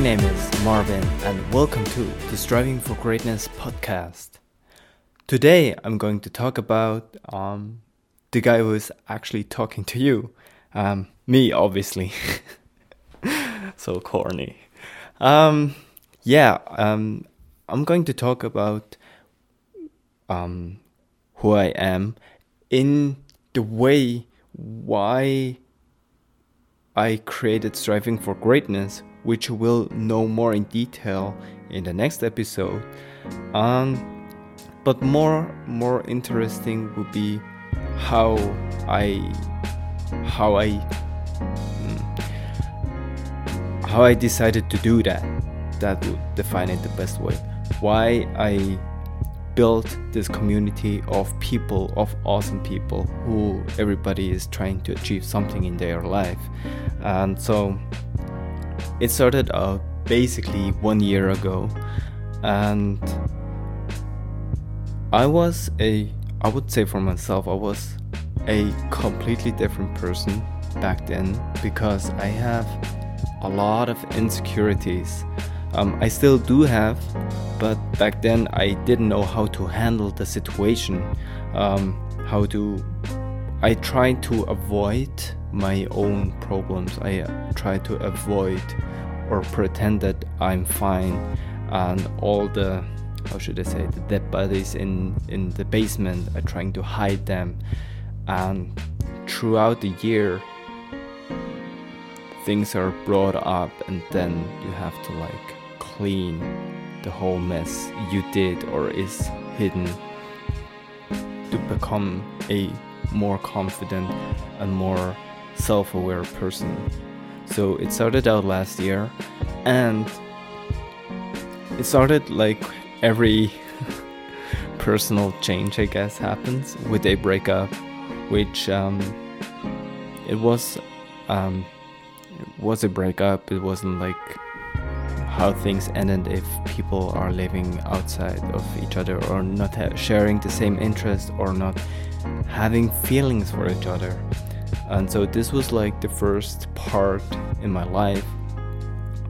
My name is Marvin, and welcome to the Striving for Greatness podcast. Today, I'm going to talk about um, the guy who is actually talking to you. Um, me, obviously. so corny. Um, yeah, um, I'm going to talk about um, who I am in the way why I created Striving for Greatness, which we'll know more in detail in the next episode. Um, but more more interesting would be how I how I mm, how I decided to do that. That would define it the best way. Why I built this community of people, of awesome people who everybody is trying to achieve something in their life. And so it started out basically one year ago. And I was a, I would say for myself, I was a completely different person back then because I have a lot of insecurities um, I still do have, but back then I didn't know how to handle the situation. Um, how to. I tried to avoid my own problems. I uh, tried to avoid or pretend that I'm fine, and all the how should I say the dead bodies in in the basement. are trying to hide them, and throughout the year, things are brought up, and then you have to like clean the whole mess you did or is hidden to become a more confident and more self aware person. So it started out last year and it started like every personal change, I guess, happens with a breakup, which um, it was. Um, it was a breakup. It wasn't like how things ended if people are living outside of each other or not sharing the same interest or not having feelings for each other. And so this was like the first part in my life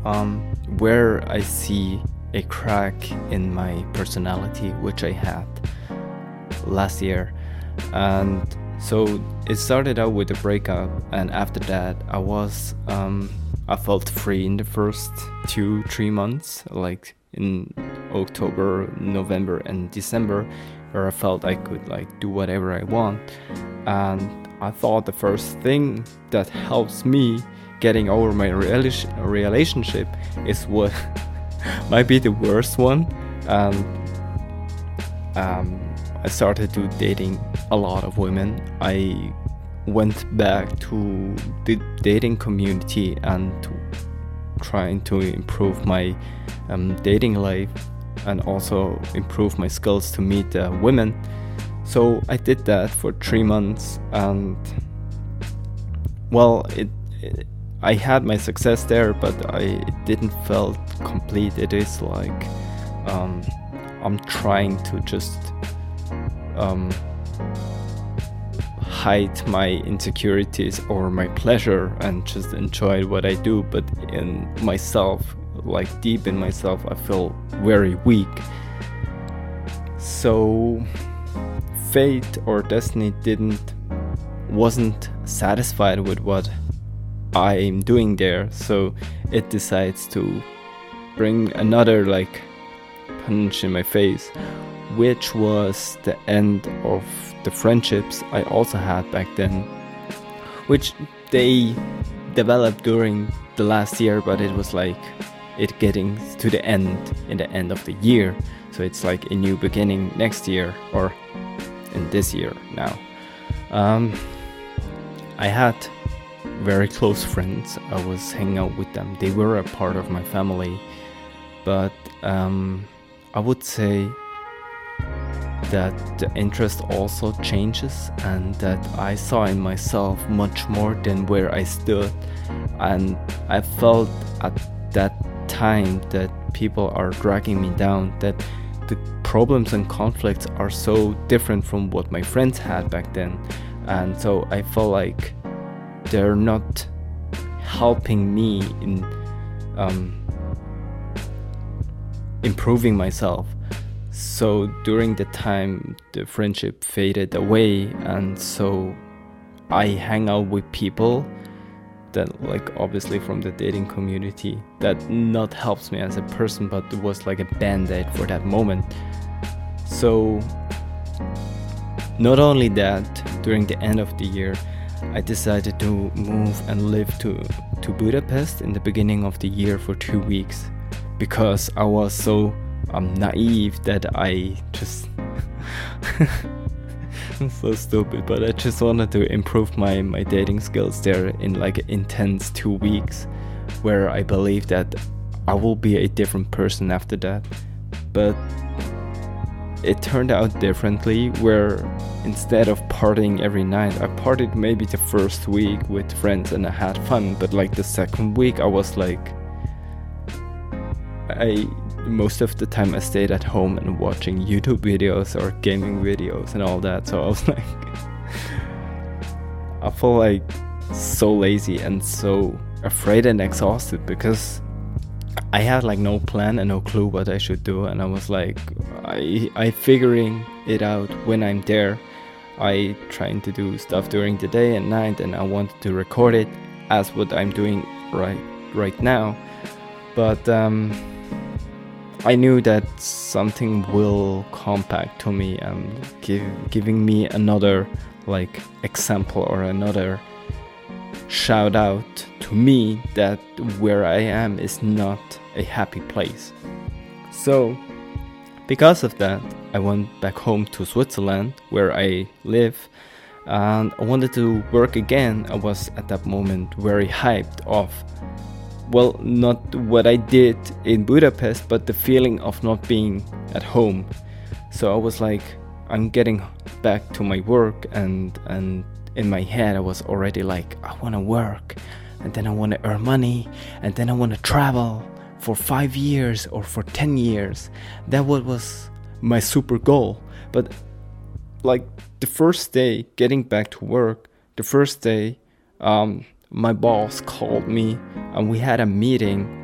um, where I see a crack in my personality, which I had last year. And so it started out with a breakup, and after that, I was um, I felt free in the first two, three months, like in October, November, and December, where I felt I could like do whatever I want. And I thought the first thing that helps me getting over my relationship is what might be the worst one. And um, I started to dating a lot of women. I went back to the dating community and to trying to improve my um, dating life and also improve my skills to meet uh, women. So I did that for three months, and well, it, it I had my success there, but I it didn't felt complete. It is like um, I'm trying to just um, hide my insecurities or my pleasure and just enjoy what I do, but in myself, like deep in myself, I feel very weak. So fate or destiny didn't wasn't satisfied with what I'm doing there, so it decides to bring another like punch in my face, which was the end of the friendships I also had back then, which they developed during the last year, but it was like it getting to the end in the end of the year. So it's like a new beginning next year or in this year now. Um, I had very close friends. I was hanging out with them. They were a part of my family, but um, I would say that the interest also changes and that I saw in myself much more than where I stood. And I felt at that time that people are dragging me down, that the problems and conflicts are so different from what my friends had back then. And so I felt like they're not helping me in um, improving myself. So during the time, the friendship faded away, and so I hang out with people that like obviously from the dating community that not helps me as a person but was like a band-aid for that moment. So not only that during the end of the year i decided to move and live to to budapest in the beginning of the year for two weeks because i was so um, naive that i just so stupid, but I just wanted to improve my, my dating skills there in like intense two weeks where I believe that I will be a different person after that. But it turned out differently where instead of partying every night, I partied maybe the first week with friends and I had fun, but like the second week I was like I most of the time I stayed at home and watching YouTube videos or gaming videos and all that. So I was like, I feel like so lazy and so afraid and exhausted because I had like no plan and no clue what I should do. And I was like, I I figuring it out when I'm there. I trying to do stuff during the day and night, and I wanted to record it as what I'm doing right right now. But um, I knew that something will come back to me and give, giving me another like example or another shout out to me that where I am is not a happy place. So, because of that, I went back home to Switzerland where I live and I wanted to work again. I was at that moment very hyped of well, not what I did in Budapest, but the feeling of not being at home. So I was like, I'm getting back to my work, and and in my head I was already like, I want to work, and then I want to earn money, and then I want to travel for five years or for ten years. That was my super goal. But like the first day getting back to work, the first day. Um, my boss called me and we had a meeting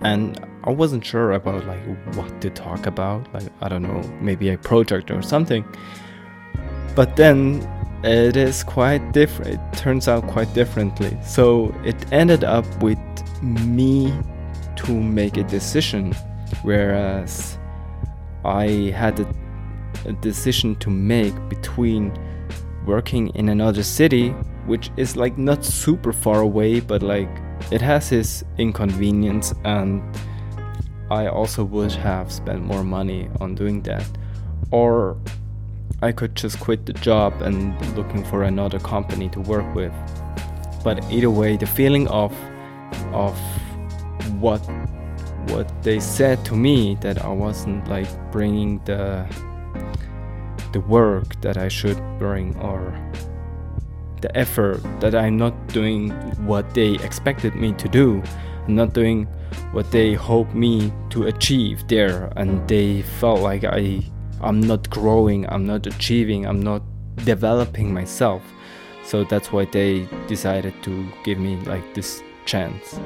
and I wasn't sure about like what to talk about like I don't know maybe a project or something. But then it is quite different it turns out quite differently. So it ended up with me to make a decision whereas I had a, a decision to make between working in another city which is like not super far away, but like it has its inconvenience, and I also would have spent more money on doing that. Or I could just quit the job and looking for another company to work with. But either way, the feeling of of what what they said to me that I wasn't like bringing the the work that I should bring or the effort that I'm not doing what they expected me to do, I'm not doing what they hope me to achieve there, and they felt like I I'm not growing, I'm not achieving, I'm not developing myself. So that's why they decided to give me like this chance.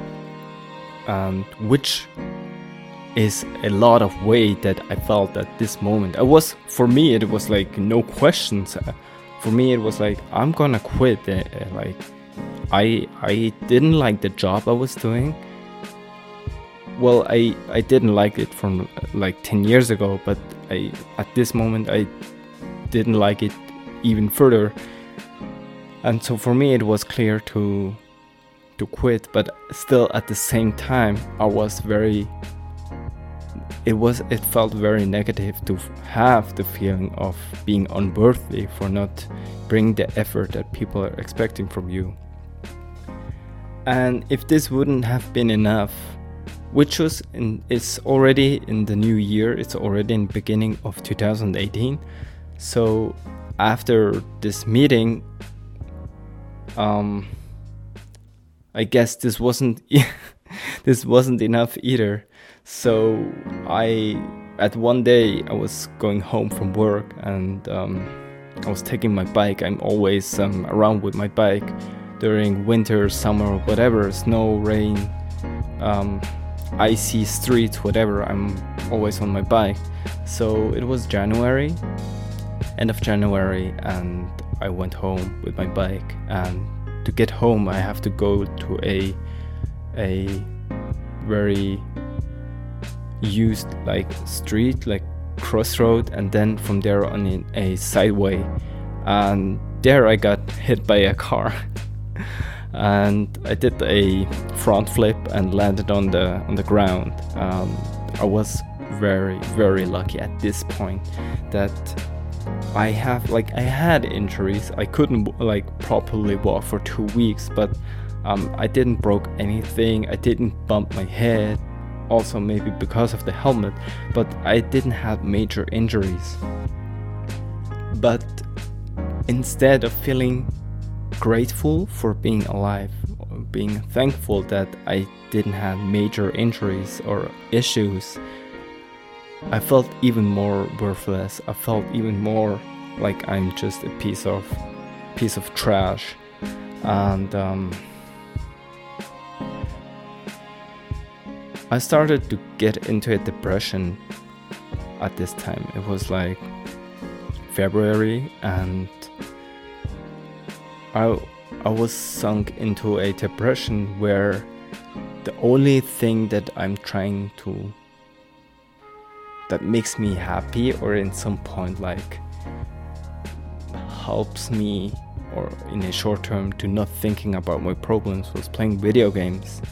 And which is a lot of weight that I felt at this moment. I was for me it was like no questions for me it was like i'm gonna quit it. like i i didn't like the job i was doing well i i didn't like it from like 10 years ago but i at this moment i didn't like it even further and so for me it was clear to to quit but still at the same time i was very it was it felt very negative to have the feeling of being unworthy for not bringing the effort that people are expecting from you. And if this wouldn't have been enough which was in it's already in the new year it's already in beginning of 2018 so after this meeting um i guess this wasn't this wasn't enough either so I, at one day, I was going home from work and um, I was taking my bike. I'm always um, around with my bike during winter, summer, whatever, snow, rain, um, icy streets, whatever. I'm always on my bike. So it was January, end of January, and I went home with my bike. And to get home, I have to go to a a very used like street, like crossroad, and then from there on in a sideway. And there I got hit by a car. and I did a front flip and landed on the on the ground. Um, I was very very lucky at this point that I have like I had injuries. I couldn't like properly walk for two weeks, but um, I didn't broke anything. I didn't bump my head. Also maybe because of the helmet, but I didn't have major injuries. But instead of feeling grateful for being alive, being thankful that I didn't have major injuries or issues. I felt even more worthless. I felt even more like I'm just a piece of piece of trash, and um, I started to get into a depression at this time. It was like February, and I I was sunk into a depression where the only thing that I'm trying to that makes me happy or in some point like helps me or in a short term to not thinking about my problems was playing video games.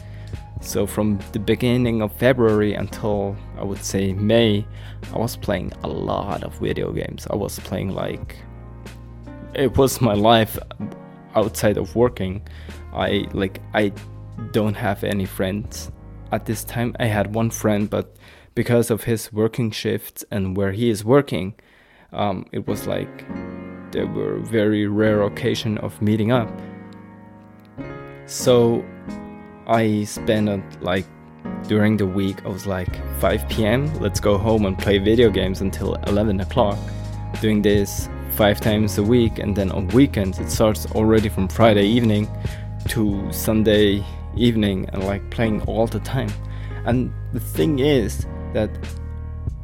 So from the beginning of February until I would say May, I was playing a lot of video games. I was playing like it was my life outside of working. I like i don't have any friends. At this time i had one friend but because of his working shifts and where he is working um, it was like there were very rare occasion of meeting up. So i spent a, like during the week i was like 5 p.m let's go home and play video games until 11 o'clock. Doing this five times a week and then on weekends it starts already from friday evening to sunday evening and like playing all the time. And the thing is that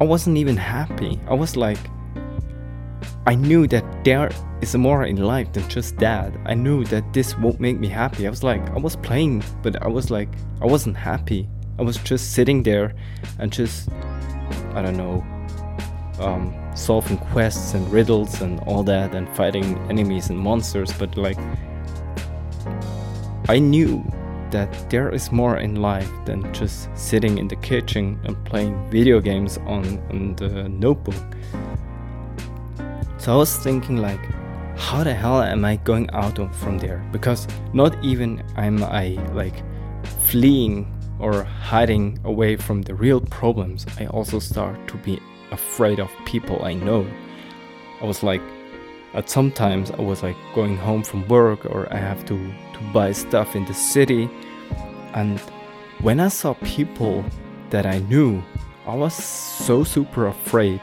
i wasn't even happy. I was like i knew that there is more in life than just that. I knew that this won't make me happy. I was like i was playing but i was like i wasn't happy. I was just sitting there and just i don't know um, solving quests and riddles and all that and fighting enemies and monsters, but like I knew that there is more in life than just sitting in the kitchen and playing video games on, on the notebook. So I was thinking like how the hell am I going out from there? Because not even am I like fleeing or hiding away from the real problems, I also start to be afraid of people I know. I was like, at sometimes I was like going home from work or I have to, to buy stuff in the city. And when I saw people that I knew, I was so super afraid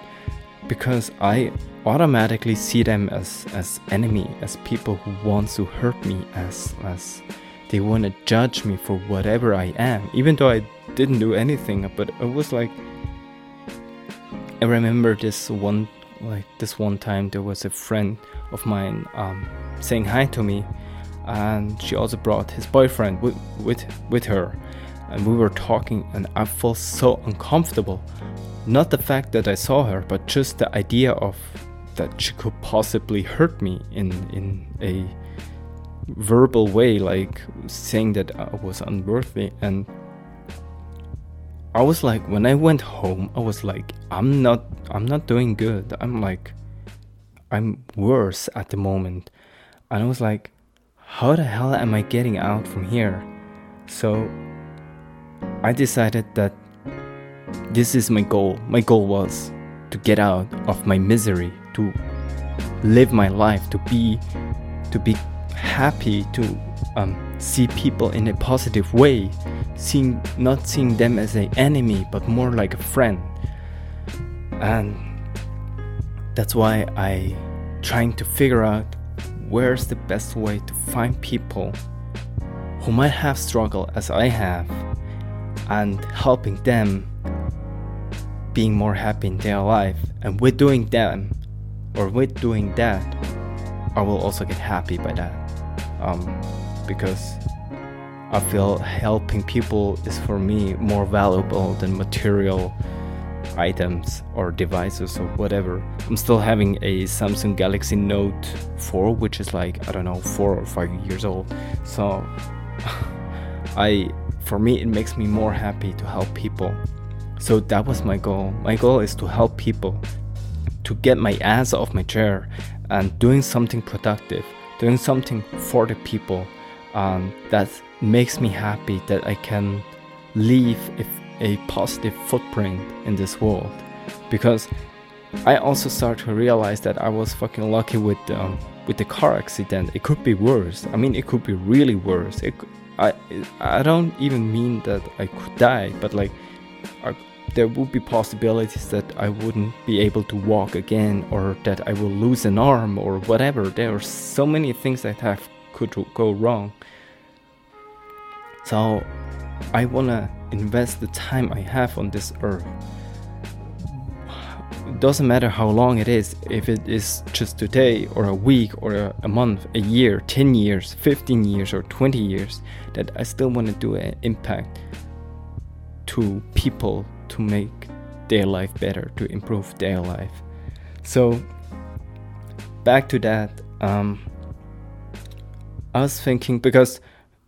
because I automatically see them as, as enemy, as people who want to hurt me, as, as they want to judge me for whatever I am, even though I didn't do anything. But it was like I remember this one like this one time there was a friend of mine um, saying hi to me and she also brought his boyfriend with, with with her and we were talking and I felt so uncomfortable not the fact that I saw her but just the idea of that she could possibly hurt me in in a verbal way like saying that I was unworthy and I was like when I went home I was like I'm not I'm not doing good. I'm like I'm worse at the moment. And I was like how the hell am I getting out from here? So I decided that this is my goal. My goal was to get out of my misery, to live my life, to be to be happy, to um, see people in a positive way, seeing not seeing them as an enemy but more like a friend and that's why i trying to figure out where's the best way to find people who might have struggle as i have and helping them being more happy in their life. And with doing them, or with doing that, I will also get happy by that. Um, because I feel helping people is for me more valuable than material items or devices or whatever. I'm still having a Samsung Galaxy Note 4, which is like, I don't know, four or five years old. So I for me it makes me more happy to help people so that was my goal. My goal is to help people to get my ass off my chair and doing something productive doing something for the people um, that makes me happy that i can leave a, a positive footprint in this world. Because i also start to realize that i was fucking lucky with um, with the car accident. It could be worse. I mean it could be really worse. It, I I don't even mean that I could die, but like I, there would be possibilities that I wouldn't be able to walk again, or that I will lose an arm, or whatever. There are so many things that have could go wrong. So I wanna invest the time I have on this earth it doesn't matter how long it is, if it is just today or a week or a, a month, a year, 10 years, 15 years, or 20 years, that I still want to do an impact to people to make their life better, to improve their life. So, back to that, um, I was thinking because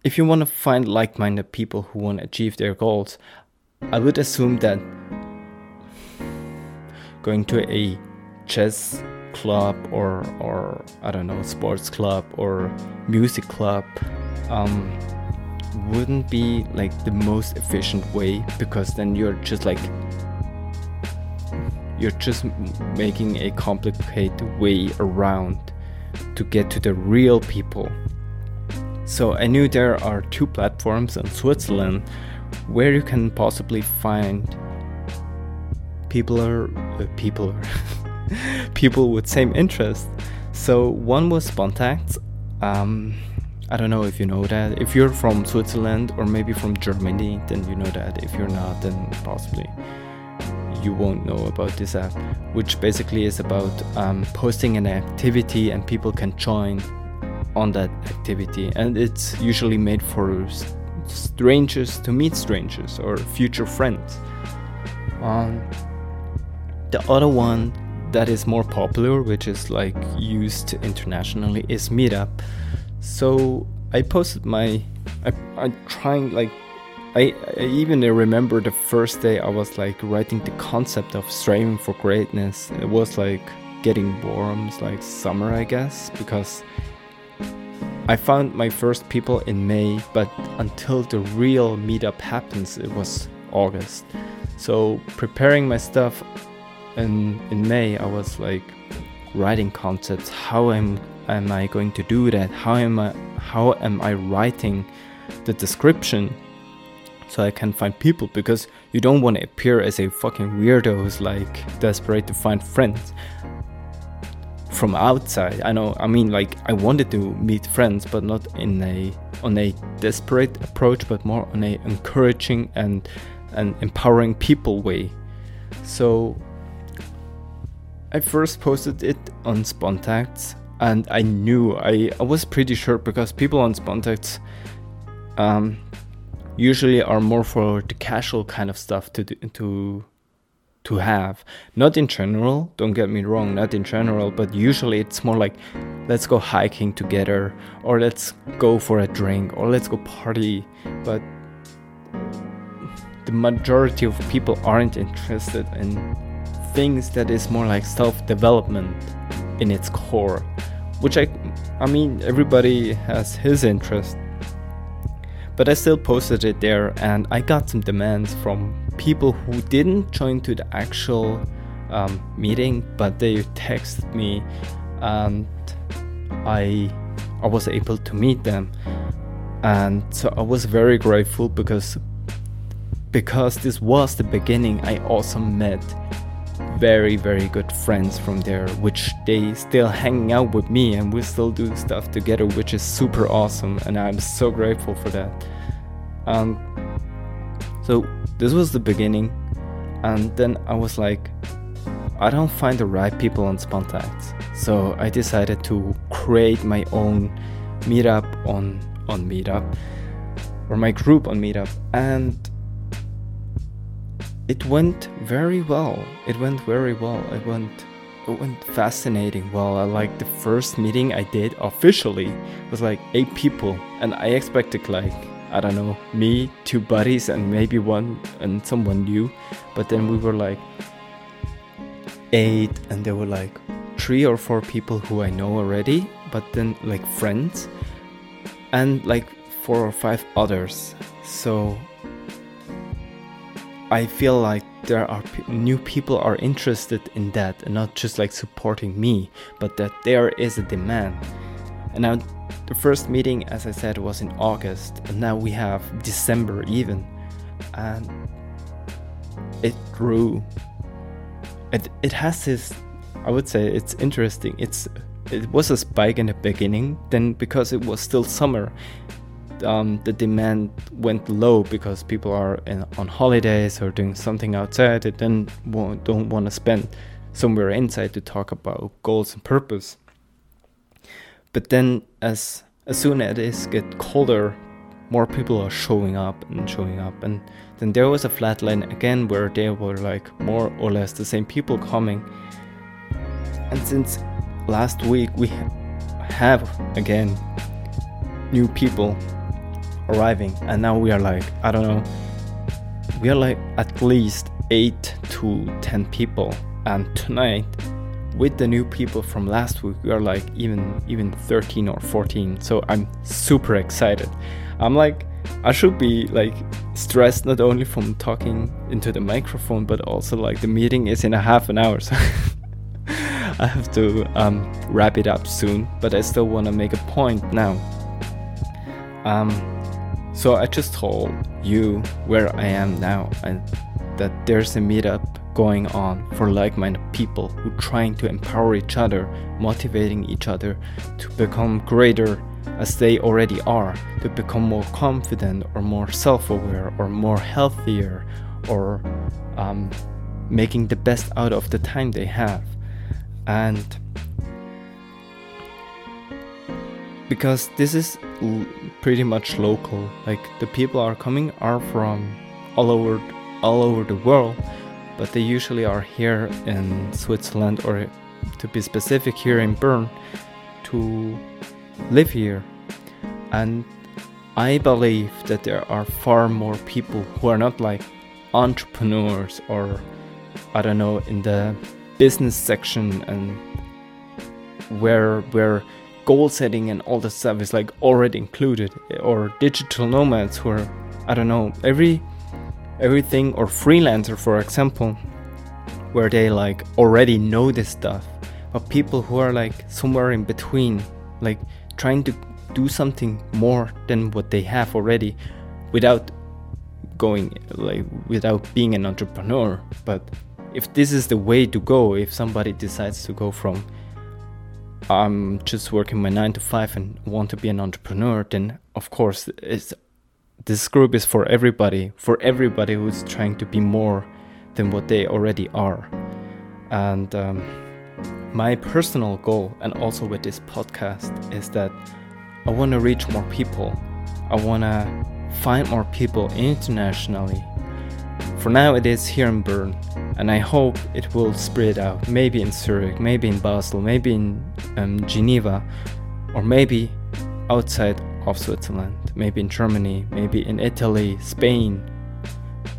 if you want to find like minded people who want to achieve their goals, I would assume that going to a chess club or or I don't know sports club or music club um, wouldn't be like the most efficient way because then you're just like you're just making a complicated way around to get to the real people. So I knew there are two platforms in Switzerland where you can possibly find people are uh, people are people with same interest. So one was Spontact. Um, I don't know if you know that. If you're from Switzerland or maybe from Germany, then you know that. If you're not, then possibly you won't know about this app, which basically is about um, posting an activity and people can join on that activity. And it's usually made for strangers to meet strangers or future friends. Um, the other one that is more popular, which is like used internationally, is Meetup. So I posted my, I, I'm trying like, I, I even remember the first day I was like writing the concept of striving for greatness. It was like getting warm, like summer, I guess, because I found my first people in May, but until the real meetup happens, it was August. So preparing my stuff, in in May I was like writing concepts. How am am I going to do that? How am I how am I writing the description so I can find people because you don't want to appear as a fucking weirdo who's like desperate to find friends from outside. I know I mean like I wanted to meet friends but not in a on a desperate approach but more on a encouraging and and empowering people way. So I first posted it on Spontact and I knew I, I was pretty sure because people on Spontact um, usually are more for the casual kind of stuff to to to have. Not in general, don't get me wrong, not in general, but usually it's more like let's go hiking together or let's go for a drink or let's go party. But the majority of people aren't interested in things that is more like self-development in its core which i i mean everybody has his interest. But i still posted it there and i got some demands from people who didn't join to the actual um, meeting but they texted me and i i was able to meet them. And so i was very grateful because because this was the beginning i also met very very good friends from there which they still hang out with me and we still do stuff together which is super awesome and i'm so grateful for that um, So this was the beginning, and then I was like, I don't find the right people on Spontacts. So I decided to create my own meetup on on Meetup or my group on Meetup, and it went very well. It went very well. It went it went fascinating. Well, I like the first meeting I did officially was like eight people, and I expected like I don't know me, two buddies, and maybe one and someone new, but then we were like eight, and there were like three or four people who I know already, but then like friends, and like four or five others. So I feel like there are p- new people are interested in that and not just like supporting me, but that there is a demand. And now the first meeting, as I said, was in August, and now we have December even, and it grew. It it has this. I would say it's interesting. It's it was a spike in the beginning. Then because it was still summer, um, the demand went low because people are in, on holidays or doing something outside and then won't, don't want to spend somewhere inside to talk about goals and purpose. But then, as as soon as it gets colder, more people are showing up and showing up, and then there was a flat line again where there were like more or less the same people coming. And since last week, we have again new people arriving and now we are like i don't know we are like at least 8 to 10 people. And tonight with the new people from last week we are like even even 13 or 14 so i'm super excited. I'm like i should be like stressed not only from talking into the microphone but also like the meeting is in a half an hour. So i have to um, wrap it up soon but i still want to make a point now. Um, so I just told you where I am now and that there's a meetup going on for like-minded people who are trying to empower each other, motivating each other to become greater as they already are, to become more confident or more self-aware or more healthier or um, making the best out of the time they have. And because this is l- pretty much local. Like the people are coming are from all over all over the world but they usually are here in Switzerland or to be specific here in Bern to live here. And I believe that there are far more people who are not like entrepreneurs or I don't know in the business section and where where goal setting and all the stuff is like already included or digital nomads who are i don't know every everything or freelancer for example where they like already know this stuff. But people who are like somewhere in between like trying to do something more than what they have already without going like without being an entrepreneur. But if this is the way to go if somebody decides to go from I'm just working my nine to five and want to be an entrepreneur, then of course this group is for everybody, for everybody who's trying to be more than what they already are. And um, my personal goal, and also with this podcast, is that I want to reach more people. I want to find more people internationally. For now, it is here in Bern, and I hope it will spread out. Maybe in Zurich, maybe in Basel, maybe in um, Geneva, or maybe outside of Switzerland, maybe in Germany, maybe in Italy, Spain,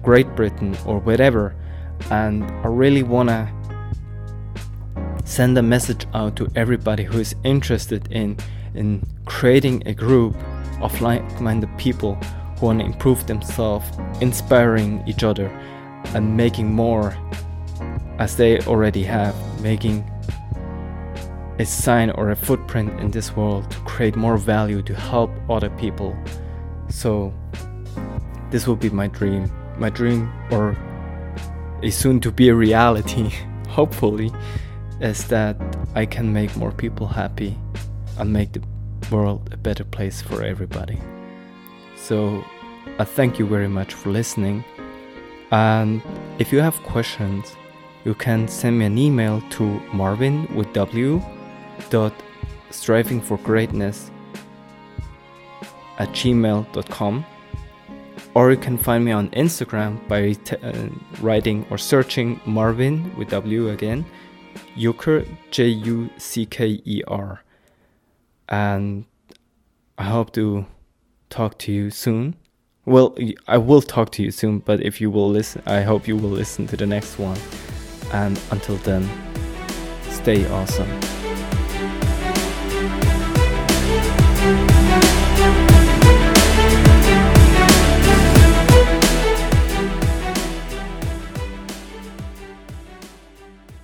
Great Britain, or whatever. And I really wanna send a message out to everybody who is interested in in creating a group of like-minded people who want to improve themselves, inspiring each other, and making more as they already have, making a sign or a footprint in this world to create more value to help other people. So, this will be my dream. My dream, or a soon to be a reality, hopefully, is that I can make more people happy and make the world a better place for everybody. So, I thank you very much for listening And if you have questions, you can send me an email to marvin with w dot striving for greatness at gmail.com or you can find me on instagram by t- uh, writing or searching marvin with w again Jucker, J U C K E R. And I hope to talk to you soon. Well, I will talk to you soon, but if you will listen, I hope you will listen to the next one. And until then, stay awesome.